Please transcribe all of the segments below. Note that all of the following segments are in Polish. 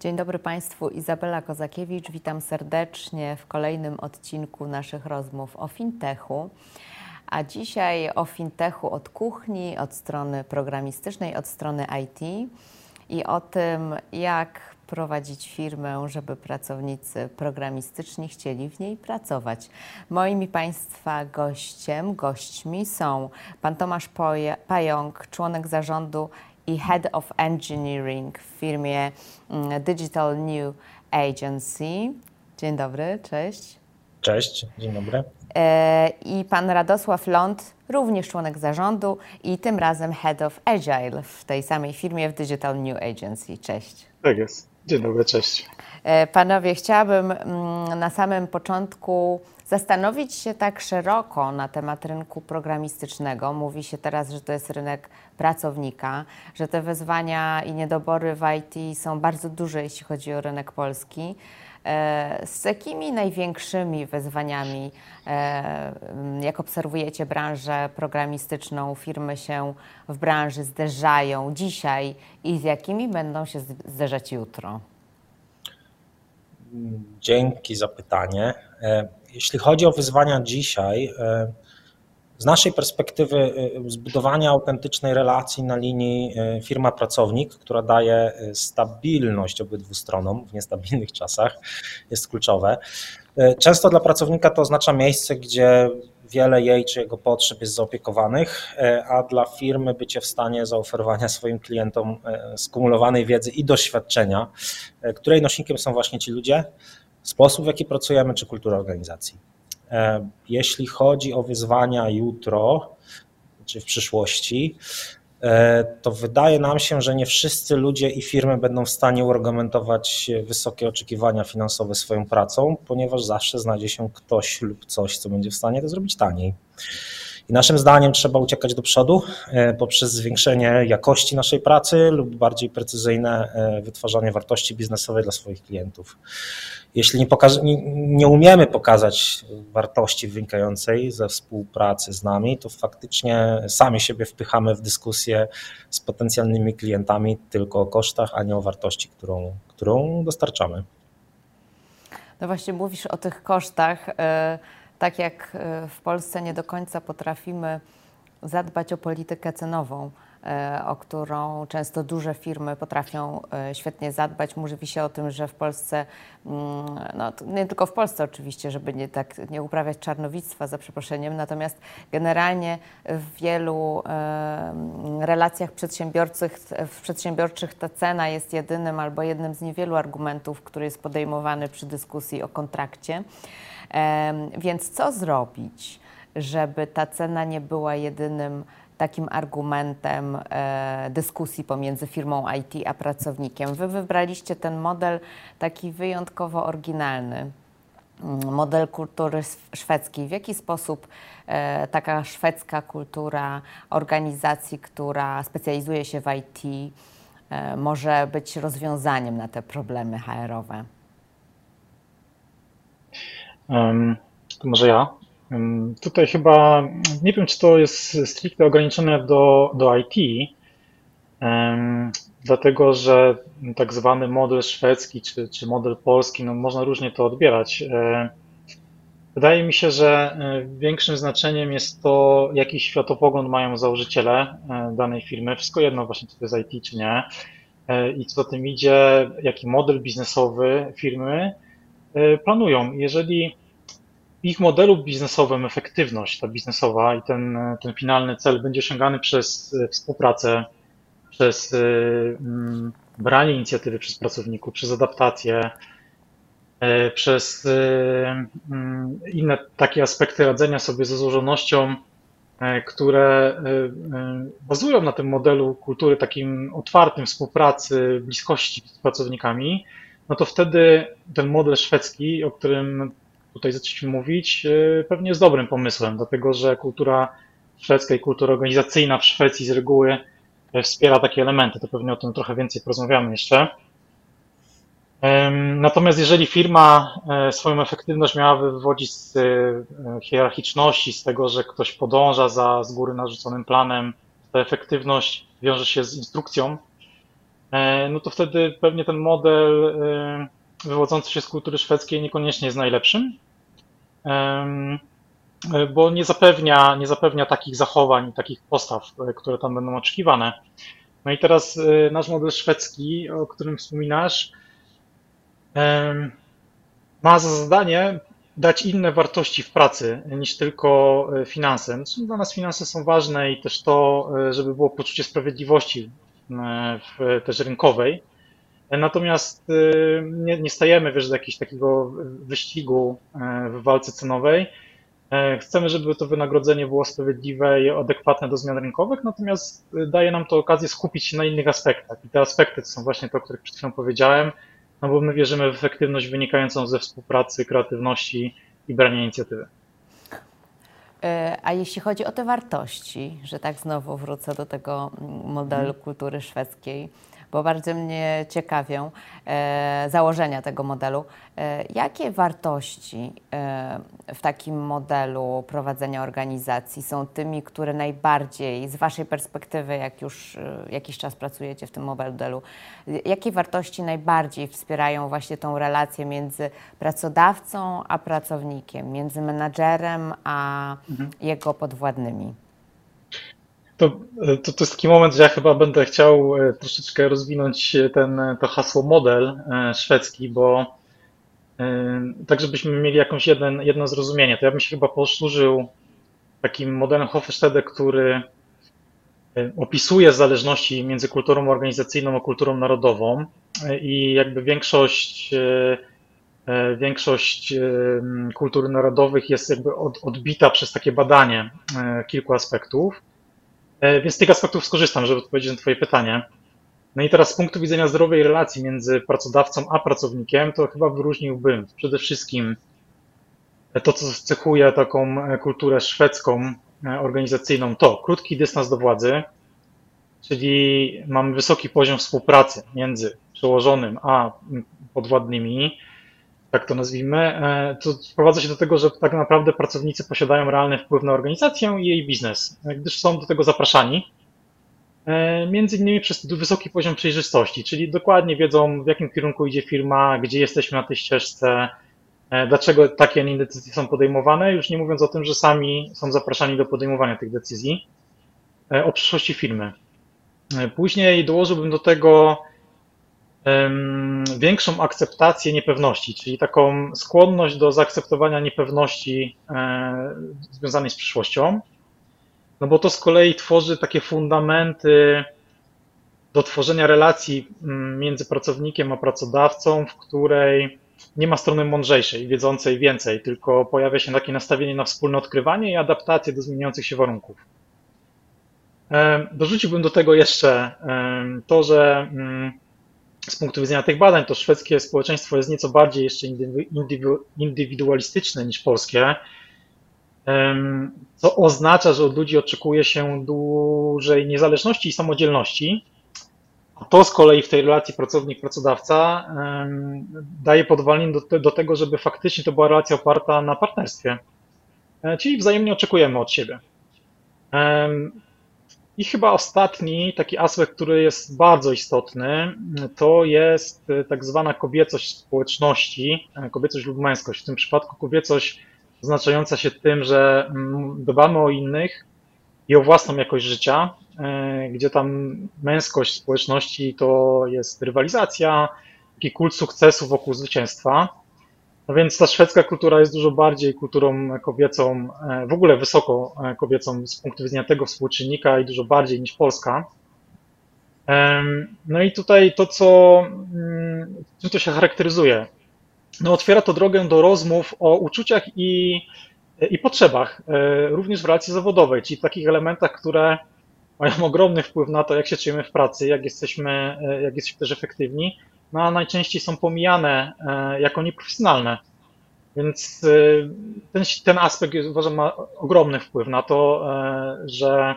Dzień dobry Państwu, Izabela Kozakiewicz. Witam serdecznie w kolejnym odcinku naszych rozmów o fintechu. A dzisiaj o fintechu od kuchni, od strony programistycznej, od strony IT i o tym, jak prowadzić firmę, żeby pracownicy programistyczni chcieli w niej pracować. Moim i Państwa gościem, gośćmi są pan Tomasz Pająk, członek zarządu i Head of Engineering w firmie mm, Digital New Agency. Dzień dobry, cześć. Cześć, dzień dobry. E, I pan Radosław Ląd, również członek zarządu i tym razem Head of Agile w tej samej firmie w Digital New Agency. Cześć. Tak jest. Dzień dobry, cześć. E, panowie, chciałabym mm, na samym początku zastanowić się tak szeroko na temat rynku programistycznego. Mówi się teraz, że to jest rynek pracownika, że te wyzwania i niedobory w IT są bardzo duże, jeśli chodzi o rynek polski. E, z jakimi największymi wyzwaniami, e, jak obserwujecie branżę programistyczną, firmy się w branży zderzają dzisiaj i z jakimi będą się zderzać jutro? Dzięki za pytanie. E, jeśli chodzi o wyzwania dzisiaj, z naszej perspektywy y, zbudowania autentycznej relacji na linii y, firma-pracownik, która daje y, stabilność obydwu stronom w niestabilnych czasach, jest kluczowe. Często dla pracownika to oznacza miejsce, gdzie wiele jej czy jego potrzeb jest zaopiekowanych, a dla firmy bycie w stanie zaoferowania swoim klientom skumulowanej wiedzy i doświadczenia, której nośnikiem są właśnie ci ludzie, sposób w jaki pracujemy czy kultura organizacji. E, jeśli chodzi o wyzwania jutro czy w przyszłości, e, to wydaje nam się, że nie wszyscy ludzie i firmy będą w stanie uargumentować wysokie oczekiwania finansowe swoją pracą, ponieważ zawsze znajdzie się ktoś lub coś, co będzie w stanie to zrobić taniej. I naszym zdaniem trzeba uciekać do przodu e, poprzez zwiększenie jakości naszej pracy lub bardziej precyzyjne wytwarzanie wartości biznesowej dla swoich klientów. Jeśli nie, nie, nie umiemy pokazać wartości wynikającej ze współpracy z nami, to faktycznie sami siebie wpychamy w dyskusję z potencjalnymi klientami tylko o kosztach, a nie o wartości, którą, którą dostarczamy. No właśnie mówisz o tych kosztach. E, tak jak e, w Polsce nie do końca potrafimy zadbać o politykę cenową, E, o którą często duże firmy potrafią e, świetnie zadbać. Mówi się o tym, że w Polsce, mm, no nie tylko w Polsce oczywiście, żeby nie, tak, nie uprawiać czarnowictwa za przeproszeniem, natomiast generalnie w wielu relacjach przedsiębiorczych, w przedsiębiorczych ta cena jest jedynym albo jednym z niewielu argumentów, który jest podejmowany przy dyskusji o kontrakcie. Więc co zrobić, żeby ta cena nie była jedynym takim argumentem e, dyskusji pomiędzy firmą IT a pracownikiem. Wy wybraliście ten model taki wyjątkowo oryginalny. Mm, model kultury szwedzkiej. W jaki sposób e, taka szwedzka kultura organizacji, która specjalizuje się w IT, e, może być rozwiązaniem na te problemy HR-owe? To może ja. Tutaj chyba nie wiem, czy to jest stricte ograniczone do, do IT, dlatego że tak zwany model szwedzki czy, czy model polski, no można różnie to odbierać. E, wydaje mi się, że e, większym znaczeniem jest to, jaki światopogląd mają założyciele e, danej firmy. Wszystko jedno właśnie, czy to jest IT, czy nie. I co za tym idzie, jaki model biznesowy firmy planują. Jeżeli ich modelu biznesowym efektywność ta biznesowa i ten, ten finalny cel będzie osiągany przez e, współpracę, przez e, mm, branie inicjatywy przez pracowników, przez adaptację, e, przez mm, inne takie aspekty radzenia sobie ze złożonością, które bazują na tym modelu kultury takim otwartym, współpracy, bliskości z pracownikami, no to wtedy ten model szwedzki, o którym tutaj zaczęliśmy mówić, e, pewnie jest dobrym pomysłem, dlatego że kultura szwedzka i kultura organizacyjna w Szwecji z reguły e, wspiera takie elementy. To pewnie o tym trochę więcej porozmawiamy jeszcze. Natomiast jeżeli firma e, swoją efektywność miałaby wywodzić z hierarchiczności, z tego, że ktoś podąża za z góry narzuconym planem, ta efektywność wiąże się z instrukcją, no to wtedy pewnie ten model wywodzący się z kultury szwedzkiej niekoniecznie jest najlepszym, bo nie zapewnia, nie zapewnia takich zachowań, takich postaw, które tam będą oczekiwane. No i teraz nasz model szwedzki, o którym wspominasz, ma za zadanie dać inne wartości w pracy niż tylko e, finanse. Zresztą dla nas finanse są ważne i też to, e, żeby było poczucie sprawiedliwości e, w, też rynkowej. Natomiast nie, nie stajemy wiesz, do jakiegoś takiego wyścigu w walce cenowej. Chcemy, żeby to wynagrodzenie było sprawiedliwe i adekwatne do zmian rynkowych, natomiast daje nam to okazję skupić się na innych aspektach. I te aspekty to są właśnie te, o których przed chwilą powiedziałem, no bo my wierzymy w efektywność wynikającą ze współpracy, kreatywności i brania inicjatywy. E, a jeśli chodzi o te wartości, że tak znowu wrócę do tego modelu mhm. kultury szwedzkiej, bo bardzo mnie ciekawią e, założenia tego modelu. E, jakie wartości e, w takim modelu prowadzenia organizacji są tymi, które najbardziej z Waszej perspektywy, jak już jakiś czas pracujecie w tym modelu, jakie wartości najbardziej wspierają właśnie tą relację między pracodawcą a pracownikiem, między menadżerem a mhm. jego podwładnymi? To, to, to jest taki moment, że ja chyba będę chciał e, troszeczkę rozwinąć ten, to hasło model e, szwedzki, bo e, tak, żebyśmy mieli jakąś jeden, jedno zrozumienie, to ja bym się chyba posłużył takim modelem Hofstede, który opisuje zależności między kulturą organizacyjną a kulturą narodową i jakby większość, większość narodowych jest jakby odbita przez takie badanie kilku aspektów. E, więc z tych aspektów skorzystam, żeby odpowiedzieć na Twoje pytanie. No i teraz z punktu widzenia zdrowej relacji między pracodawcą a pracownikiem, to chyba wyróżniłbym przede wszystkim to, co cechuje taką kulturę szwedzką, e, organizacyjną, to krótki dystans do władzy, czyli mamy wysoki poziom współpracy między przełożonym a podwładnymi, tak to nazwijmy, e, to sprowadza się do tego, że tak naprawdę pracownicy posiadają realny wpływ na organizację i jej biznes, gdyż są do tego zapraszani. E, między innymi przez wysoki poziom przejrzystości, czyli dokładnie wiedzą, w jakim kierunku idzie firma, gdzie jesteśmy na tej ścieżce, e, dlaczego takie, a nie decyzje są podejmowane, już nie mówiąc o tym, że sami są zapraszani do podejmowania tych decyzji o przyszłości firmy. Później dołożyłbym do tego większą akceptację niepewności, czyli taką skłonność do zaakceptowania niepewności e, związanej z przyszłością. No bo to z kolei tworzy takie fundamenty do tworzenia relacji mm, między pracownikiem a pracodawcą, w której nie ma strony mądrzejszej, wiedzącej więcej, tylko pojawia się takie nastawienie na wspólne odkrywanie i adaptację do zmieniających się warunków. Dorzuciłbym do tego jeszcze to, że mm, z punktu widzenia tych badań, to szwedzkie społeczeństwo jest nieco bardziej jeszcze indywidualistyczne niż polskie, co oznacza, że od ludzi oczekuje się dużej niezależności i samodzielności. A to z kolei w tej relacji pracownik-pracodawca daje podwalin do, do tego, żeby faktycznie to była relacja oparta na partnerstwie. E, czyli wzajemnie oczekujemy od siebie. I chyba ostatni taki aspekt, który jest bardzo istotny, to jest e, tak zwana kobiecość społeczności, e, kobiecość lub męskość. W tym przypadku kobiecość oznaczająca się tym, że mm, dbamy o innych i o własną jakość życia, e, gdzie tam męskość społeczności to jest rywalizacja, taki kult sukcesu wokół zwycięstwa. No więc ta szwedzka kultura jest dużo bardziej kulturą kobiecą, e, w ogóle wysoko e, kobiecą z punktu widzenia tego współczynnika i dużo bardziej niż Polska. No i tutaj to, co, mm, czym to się charakteryzuje? No otwiera to drogę do rozmów o uczuciach i, i potrzebach, e, również w relacji zawodowej, czyli takich elementach, które mają ogromny wpływ na to, jak się czujemy w pracy, jak jesteśmy, jak jesteśmy też efektywni, no najczęściej są pomijane e, jako nieprofesjonalne. Więc e, ten, ten aspekt uważam ma ogromny wpływ na to, e, że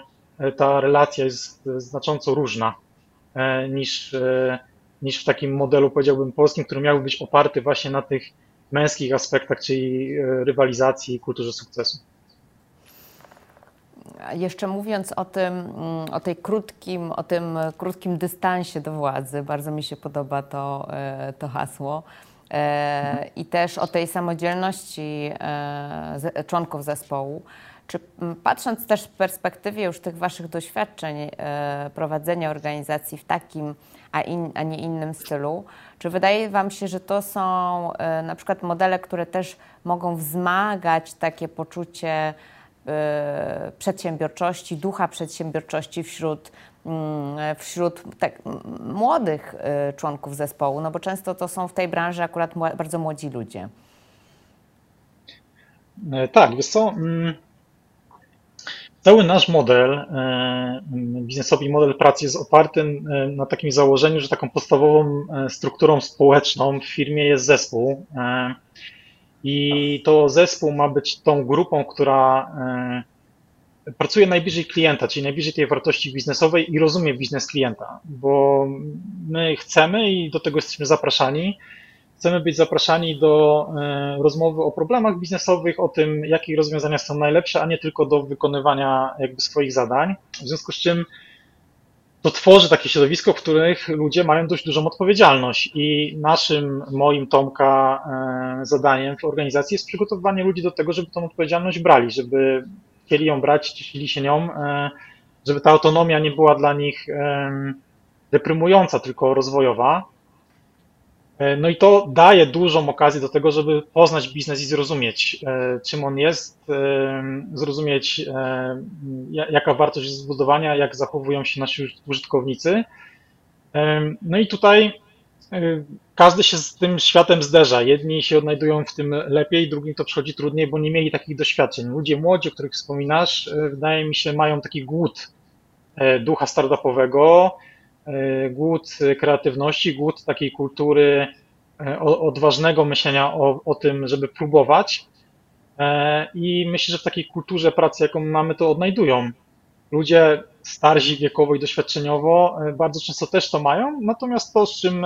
ta relacja jest znacząco różna niż, niż w takim modelu, powiedziałbym, polskim, który miałby być oparty właśnie na tych męskich aspektach, czyli rywalizacji i kulturze sukcesu. Jeszcze mówiąc o tym, mm, o tej krótkim, o tym krótkim dystansie do władzy, bardzo mi się podoba to, e, to hasło. E, I też o tej samodzielności e, członków zespołu. Czy patrząc też w perspektywie już tych Waszych doświadczeń prowadzenia organizacji w takim, a, in, a nie innym stylu, czy wydaje Wam się, że to są na przykład modele, które też mogą wzmagać takie poczucie E, przedsiębiorczości, ducha przedsiębiorczości wśród, mm, wśród tak, młodych e, członków zespołu, no bo często to są w tej branży akurat bardzo młodzi ludzie. E, tak, wiesz co, mm, cały nasz model mm, biznesowy, model pracy jest oparty na takim założeniu, że taką podstawową strukturą społeczną w firmie jest zespół. I to zespół ma być tą grupą, która e, pracuje najbliżej klienta, czyli najbliżej tej wartości biznesowej i rozumie biznes klienta, bo my chcemy i do tego jesteśmy zapraszani. Chcemy być zapraszani do e, rozmowy o problemach biznesowych, o tym, jakie rozwiązania są najlepsze, a nie tylko do wykonywania jakby swoich zadań. W związku z czym to tworzy takie środowisko, w których ludzie mają dość dużą odpowiedzialność. I naszym, moim Tomka, e, zadaniem w organizacji jest przygotowywanie ludzi do tego, żeby tą odpowiedzialność brali, żeby chcieli ją brać, cieszyli się nią, e, żeby ta autonomia nie była dla nich deprymująca, tylko rozwojowa. E, no i to daje dużą okazję do tego, żeby poznać biznes i zrozumieć, e, czym on jest, e, zrozumieć, jaka wartość jest zbudowania, jak zachowują się nasi użytkownicy. No i tutaj każdy się z tym światem zderza. Jedni się odnajdują w tym lepiej, drugim to przychodzi trudniej, bo nie mieli takich doświadczeń. Ludzie młodzi, o których wspominasz, wydaje mi się, mają taki głód ducha startupowego, głód kreatywności, głód takiej kultury e, odważnego myślenia o, o tym, żeby próbować. E, I myślę, że w takiej kulturze pracy, jaką mamy, to odnajdują. Ludzie starsi wiekowo i doświadczeniowo bardzo często też to mają, natomiast to, z czym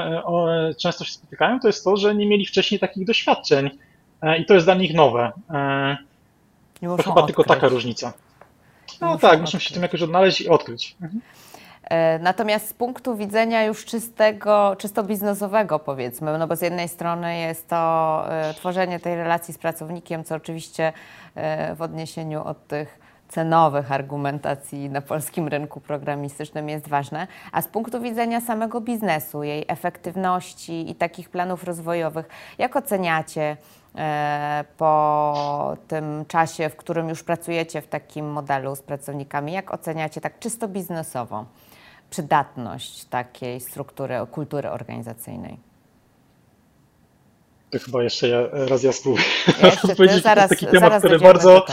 często się spotykają, to jest to, że nie mieli wcześniej takich doświadczeń i to jest dla nich nowe. To chyba odkryć. tylko taka różnica. No tak, muszą się tym jakoś odnaleźć i odkryć. Mhm. E, natomiast z punktu widzenia już czystego, czysto biznesowego powiedzmy, no bo z jednej strony jest to e, tworzenie tej relacji z pracownikiem, co oczywiście e, w odniesieniu od tych cenowych argumentacji na polskim rynku programistycznym jest ważne, a z punktu widzenia samego biznesu, jej efektywności i takich planów rozwojowych, jak oceniacie po tym czasie, w którym już pracujecie w takim modelu z pracownikami, jak oceniacie tak czysto biznesowo? Przydatność takiej struktury, kultury organizacyjnej? To chyba jeszcze ja, raz ja spróbuję odpowiedzieć. To jest taki temat, który bardzo,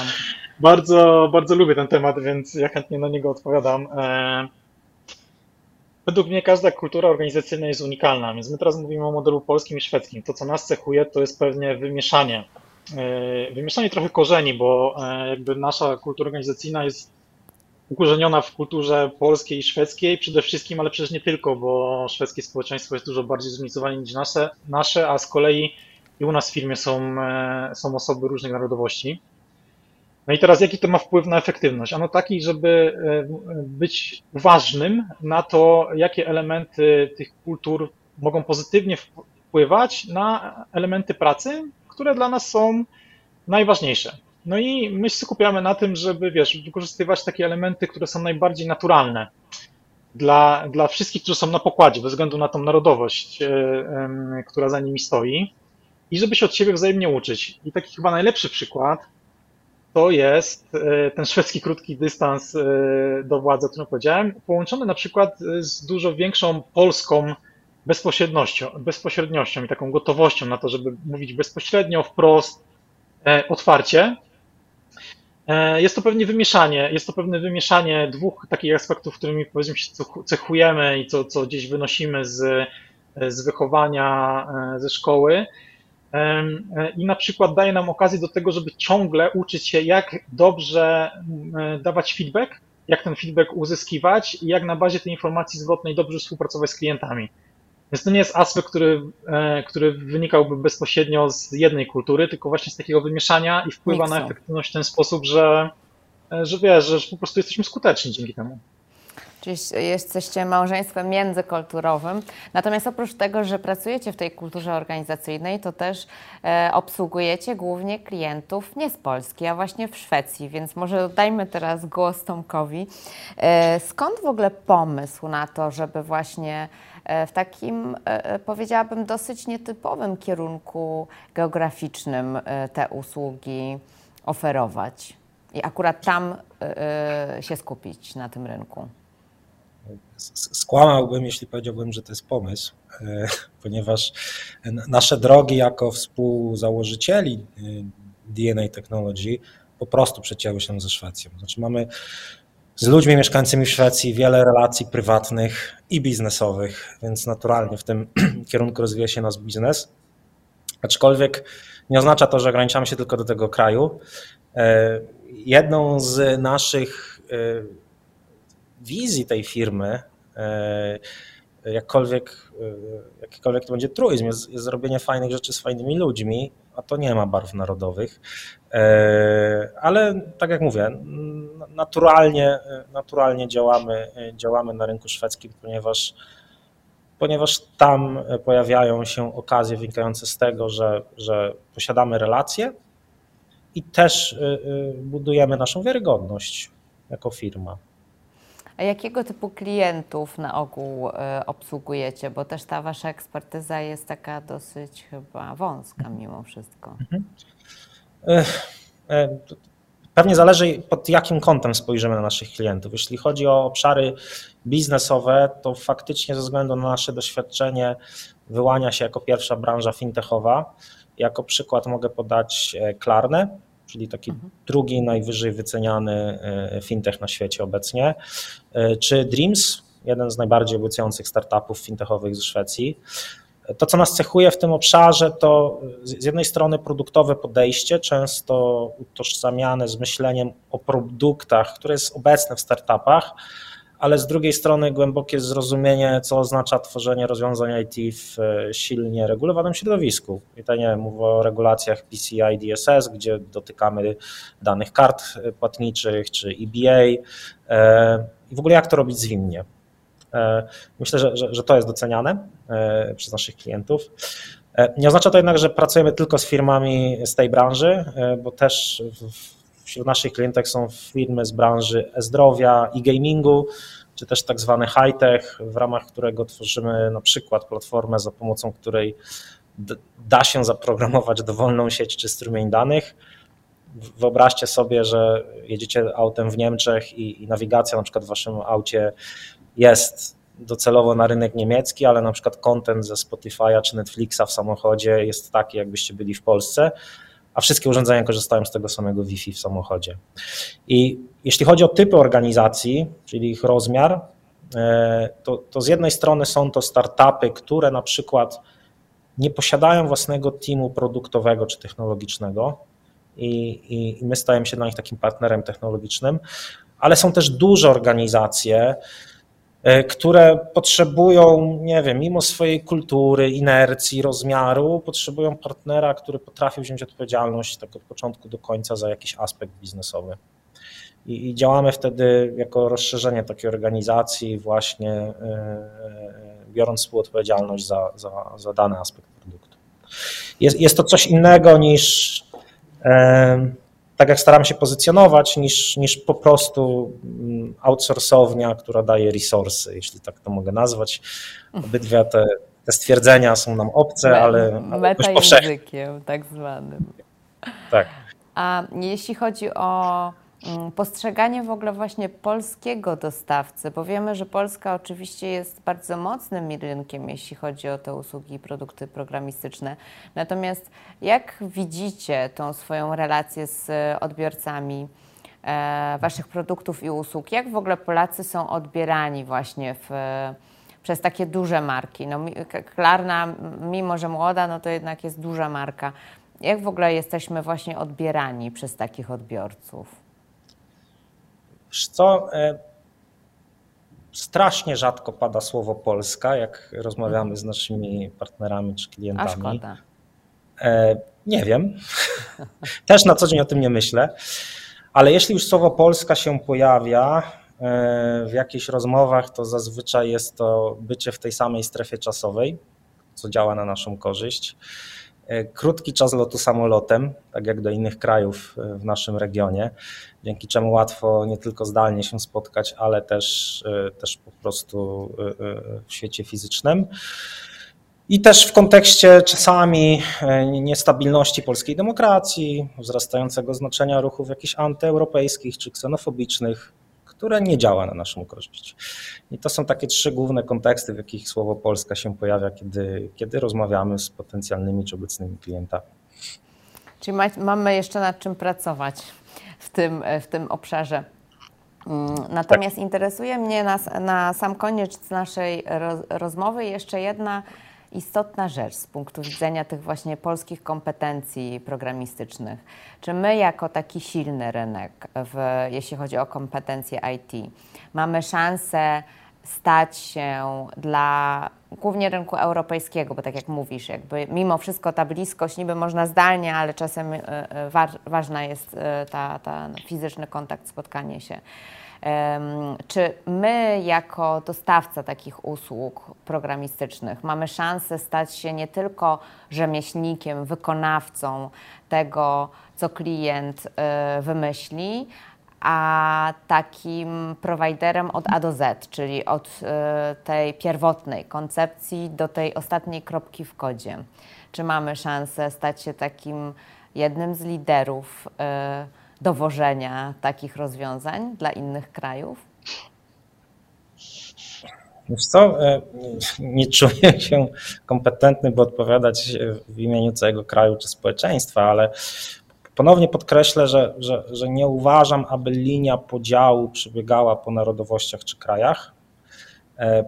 bardzo, bardzo lubię ten temat, więc ja chętnie na niego odpowiadam. E, według mnie każda kultura organizacyjna jest unikalna, więc my teraz mówimy o modelu polskim i szwedzkim. To, co nas cechuje, to jest pewnie wymieszanie. E, wymieszanie trochę korzeni, bo e, jakby nasza kultura organizacyjna jest ukorzeniona w kulturze polskiej i szwedzkiej przede wszystkim, ale przecież nie tylko, bo szwedzkie społeczeństwo jest dużo bardziej zróżnicowane niż nasze, nasze a z kolei i u nas w firmie są, e, są osoby różnych narodowości. No i teraz jaki to ma wpływ na efektywność? Ano taki, żeby e, być uważnym na to, jakie elementy tych kultur mogą pozytywnie wpływać na elementy pracy, które dla nas są najważniejsze. No i my się skupiamy na tym, żeby, wiesz, wykorzystywać takie elementy, które są najbardziej naturalne dla, dla wszystkich, którzy są na pokładzie, bez względu na tą narodowość, e, która za nimi stoi, i żeby się od siebie wzajemnie uczyć. I taki chyba najlepszy przykład to jest e, ten szwedzki krótki dystans e, do władzy, o którym powiedziałem, połączony na przykład z dużo większą polską bezpośrednością, bezpośredniością i taką gotowością na to, żeby mówić bezpośrednio, wprost, otwarcie, jest to pewnie wymieszanie, jest to pewne wymieszanie dwóch takich aspektów, którymi powiedzmy się cechujemy i co, co gdzieś wynosimy z, z wychowania e, ze szkoły. E, I na przykład daje nam okazję do tego, żeby ciągle uczyć się, jak dobrze dawać feedback, jak ten feedback uzyskiwać i jak na bazie tej informacji zwrotnej dobrze współpracować z klientami. Więc to nie jest aspekt, który, e, który wynikałby bezpośrednio z jednej kultury, tylko właśnie z takiego wymieszania i wpływa Miksu. na efektywność w ten sposób, że że wiesz, że po prostu jesteśmy skuteczni dzięki temu. Czyli jesteście małżeństwem międzykulturowym. Natomiast oprócz tego, że pracujecie w tej kulturze organizacyjnej, to też e, obsługujecie głównie klientów nie z Polski, a właśnie w Szwecji. Więc może oddajmy teraz głos Tomkowi. E, skąd w ogóle pomysł na to, żeby właśnie e, w takim, e, e, powiedziałabym, dosyć nietypowym kierunku geograficznym e, te usługi oferować? I akurat tam się skupić na tym rynku skłamałbym, jeśli powiedziałbym, że to jest pomysł, e, ponieważ nasze drogi jako współzałożycieli e, DNA Technology po prostu przecięły się ze Szwecją. Znaczy mamy z ludźmi mieszkającymi w Szwecji wiele relacji prywatnych i biznesowych, więc naturalnie w tym kierunku rozwija się nasz biznes. Aczkolwiek nie oznacza to, że ograniczamy się tylko do tego kraju. E, jedną z naszych wizji tej firmy, e, jakkolwiek, e, jakikolwiek to będzie truizm, jest, jest zrobienie fajnych rzeczy z fajnymi ludźmi, a to nie ma barw narodowych. E, ale tak jak mówię, naturalnie, naturalnie działamy, działamy na rynku szwedzkim, ponieważ, ponieważ tam pojawiają się okazje wynikające z tego, że, że posiadamy relacje i też budujemy naszą wiarygodność jako firma. A jakiego typu klientów na ogół e, obsługujecie? Bo też ta wasza ekspertyza jest taka dosyć chyba wąska mimo wszystko. Mhm. E, pewnie zależy pod jakim kątem spojrzymy na naszych klientów. Jeśli chodzi o obszary biznesowe, to faktycznie ze względu na nasze doświadczenie wyłania się jako pierwsza branża fintechowa. Jako przykład mogę podać e, Klarnę, czyli taki mhm. drugi najwyżej wyceniany e, fintech na świecie obecnie, e, czy Dreams, jeden z najbardziej obiecujących startupów fintechowych z Szwecji. To, co nas cechuje w tym obszarze, to z jednej strony produktowe podejście, często utożsamiane z myśleniem o produktach, które jest obecne w startupach, ale z drugiej strony głębokie zrozumienie, co oznacza tworzenie rozwiązań IT w e, silnie regulowanym środowisku. I tutaj nie mówię o regulacjach PCI DSS, gdzie dotykamy danych kart płatniczych czy EBA e, i w ogóle jak to robić zwinnie. E, myślę, że, że, że to jest doceniane przez naszych klientów. Nie oznacza to jednak, że pracujemy tylko z firmami z tej branży, bo też wśród naszych klientów są firmy z branży e-zdrowia i gamingu, czy też tak zwany high-tech, w ramach którego tworzymy na przykład platformę, za pomocą której da się zaprogramować dowolną sieć czy strumień danych. Wyobraźcie sobie, że jedziecie autem w Niemczech i, i nawigacja na przykład w waszym aucie jest docelowo na rynek niemiecki, ale na przykład content ze Spotify'a czy Netflixa w samochodzie jest taki, jakbyście byli w Polsce a wszystkie urządzenia korzystają z tego samego Wi-Fi w samochodzie. I jeśli chodzi o typy organizacji, czyli ich rozmiar, e, to, to z jednej strony są to startupy, które na przykład nie posiadają własnego teamu produktowego czy technologicznego, i, i, i my stajemy się dla nich takim partnerem technologicznym, ale są też duże organizacje, które potrzebują, nie wiem, mimo swojej kultury, inercji, rozmiaru, potrzebują partnera, który potrafi wziąć odpowiedzialność tak od początku do końca za jakiś aspekt biznesowy. I, i działamy wtedy jako rozszerzenie takiej organizacji, właśnie e, e, biorąc współodpowiedzialność za, za, za dany aspekt produktu. Jest, jest to coś innego niż tak jak staramy się pozycjonować, niż, niż po prostu mm, outsourcownia, która daje resursy, jeśli tak to mogę nazwać. Obydwie te, te stwierdzenia są nam obce, ale Metajęzykiem tak zwanym. Tak. A jeśli chodzi o postrzeganie w ogóle właśnie polskiego dostawcy, bo wiemy, że Polska oczywiście jest bardzo mocnym rynkiem, jeśli chodzi o te usługi i produkty programistyczne. Natomiast jak widzicie tą swoją relację z odbiorcami e, Waszych produktów i usług? Jak w ogóle Polacy są odbierani właśnie w, przez takie duże marki? No, Klarna, mimo że młoda, no to jednak jest duża marka. Jak w ogóle jesteśmy właśnie odbierani przez takich odbiorców? Co, e, strasznie rzadko pada słowo Polska, jak rozmawiamy z naszymi partnerami czy klientami. A szkoda. E, nie wiem. Też na co dzień o tym nie myślę. Ale jeśli już słowo Polska się pojawia w jakichś rozmowach, to zazwyczaj jest to bycie w tej samej strefie czasowej, co działa na naszą korzyść. Krótki czas lotu samolotem, tak jak do innych krajów w naszym regionie, dzięki czemu łatwo nie tylko zdalnie się spotkać, ale też, też po prostu w świecie fizycznym. I też w kontekście czasami e, niestabilności polskiej demokracji, wzrastającego znaczenia ruchów jakichś antyeuropejskich czy ksenofobicznych, które nie działa na naszą korzyść. I to są takie trzy główne konteksty, w jakich słowo Polska się pojawia, kiedy, kiedy rozmawiamy z potencjalnymi czy obecnymi klientami. Czyli mamy jeszcze nad czym pracować w tym, w tym obszarze. Mm, natomiast tak. interesuje mnie na, na sam koniec naszej roz, rozmowy jeszcze jedna istotna rzecz z punktu widzenia tych właśnie polskich kompetencji programistycznych. Czy my, jako taki silny rynek, w, jeśli chodzi o kompetencje IT, mamy szansę stać się dla głównie rynku europejskiego, bo tak jak mówisz, jakby mimo wszystko ta bliskość niby można zdalnie, ale czasem y, y, wa ważna jest y, ta, ta fizyczny kontakt, spotkanie się. Czy my, jako dostawca takich usług programistycznych, mamy szansę stać się nie tylko rzemieślnikiem, wykonawcą tego, co klient e, wymyśli, a takim prowajderem od A do Z, czyli od e, tej pierwotnej koncepcji do tej ostatniej kropki w kodzie. Czy mamy szansę stać się takim jednym z liderów? E, dowożenia takich rozwiązań dla innych krajów? Wiesz co, e, nie czuję się kompetentny, by odpowiadać w imieniu całego kraju czy społeczeństwa, ale ponownie podkreślę, że, że, że nie uważam, aby linia podziału przebiegała po narodowościach czy krajach, e,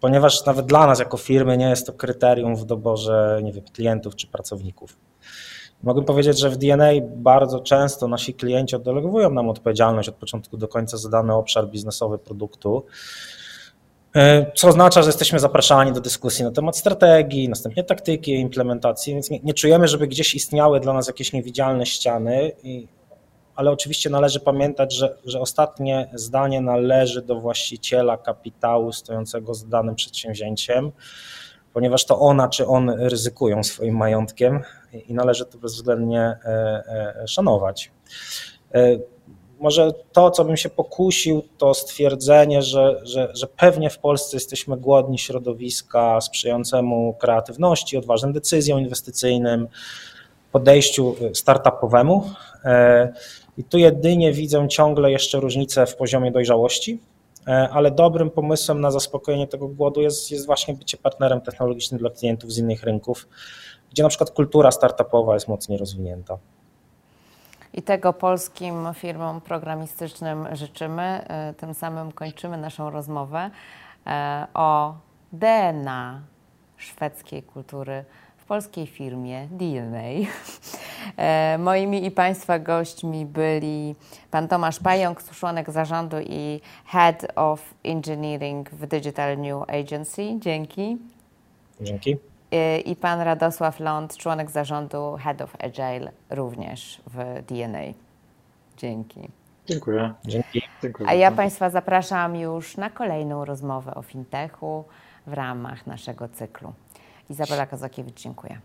ponieważ nawet dla nas jako firmy nie jest to kryterium w doborze nie wiem, klientów czy pracowników. Mogę powiedzieć, że w DNA bardzo często nasi klienci oddelegowują nam odpowiedzialność od początku do końca za dany obszar biznesowy produktu. E, co oznacza, że jesteśmy zapraszani do dyskusji na temat strategii, następnie taktyki, implementacji, więc nie, nie czujemy, żeby gdzieś istniały dla nas jakieś niewidzialne ściany, i, ale oczywiście należy pamiętać, że, że ostatnie zdanie należy do właściciela kapitału stojącego z danym przedsięwzięciem ponieważ to ona czy on ryzykują swoim majątkiem i należy to bezwzględnie e, e, szanować. E, może to, co bym się pokusił, to stwierdzenie, że, że, że pewnie w Polsce jesteśmy głodni środowiska sprzyjającemu kreatywności, odważnym decyzjom inwestycyjnym, podejściu startupowemu. I tu jedynie widzę ciągle jeszcze różnicę w poziomie dojrzałości ale dobrym pomysłem na zaspokojenie tego głodu jest, jest właśnie bycie partnerem technologicznym dla klientów z innych rynków, gdzie na przykład kultura startupowa jest mocniej rozwinięta. I tego polskim firmom programistycznym życzymy. E, tym samym kończymy naszą rozmowę e, o DNA szwedzkiej kultury polskiej firmie DNA. E, moimi i Państwa gośćmi byli pan Tomasz Pająk, członek zarządu i Head of Engineering w Digital New Agency. Dzięki. Dzięki. E, I pan Radosław Ląd, członek zarządu Head of Agile również w DNA. Dzięki. Dziękuję. Dzięki. A ja Państwa zapraszam już na kolejną rozmowę o fintechu w ramach naszego cyklu. Izabela Kazakiewicz, dziękuję.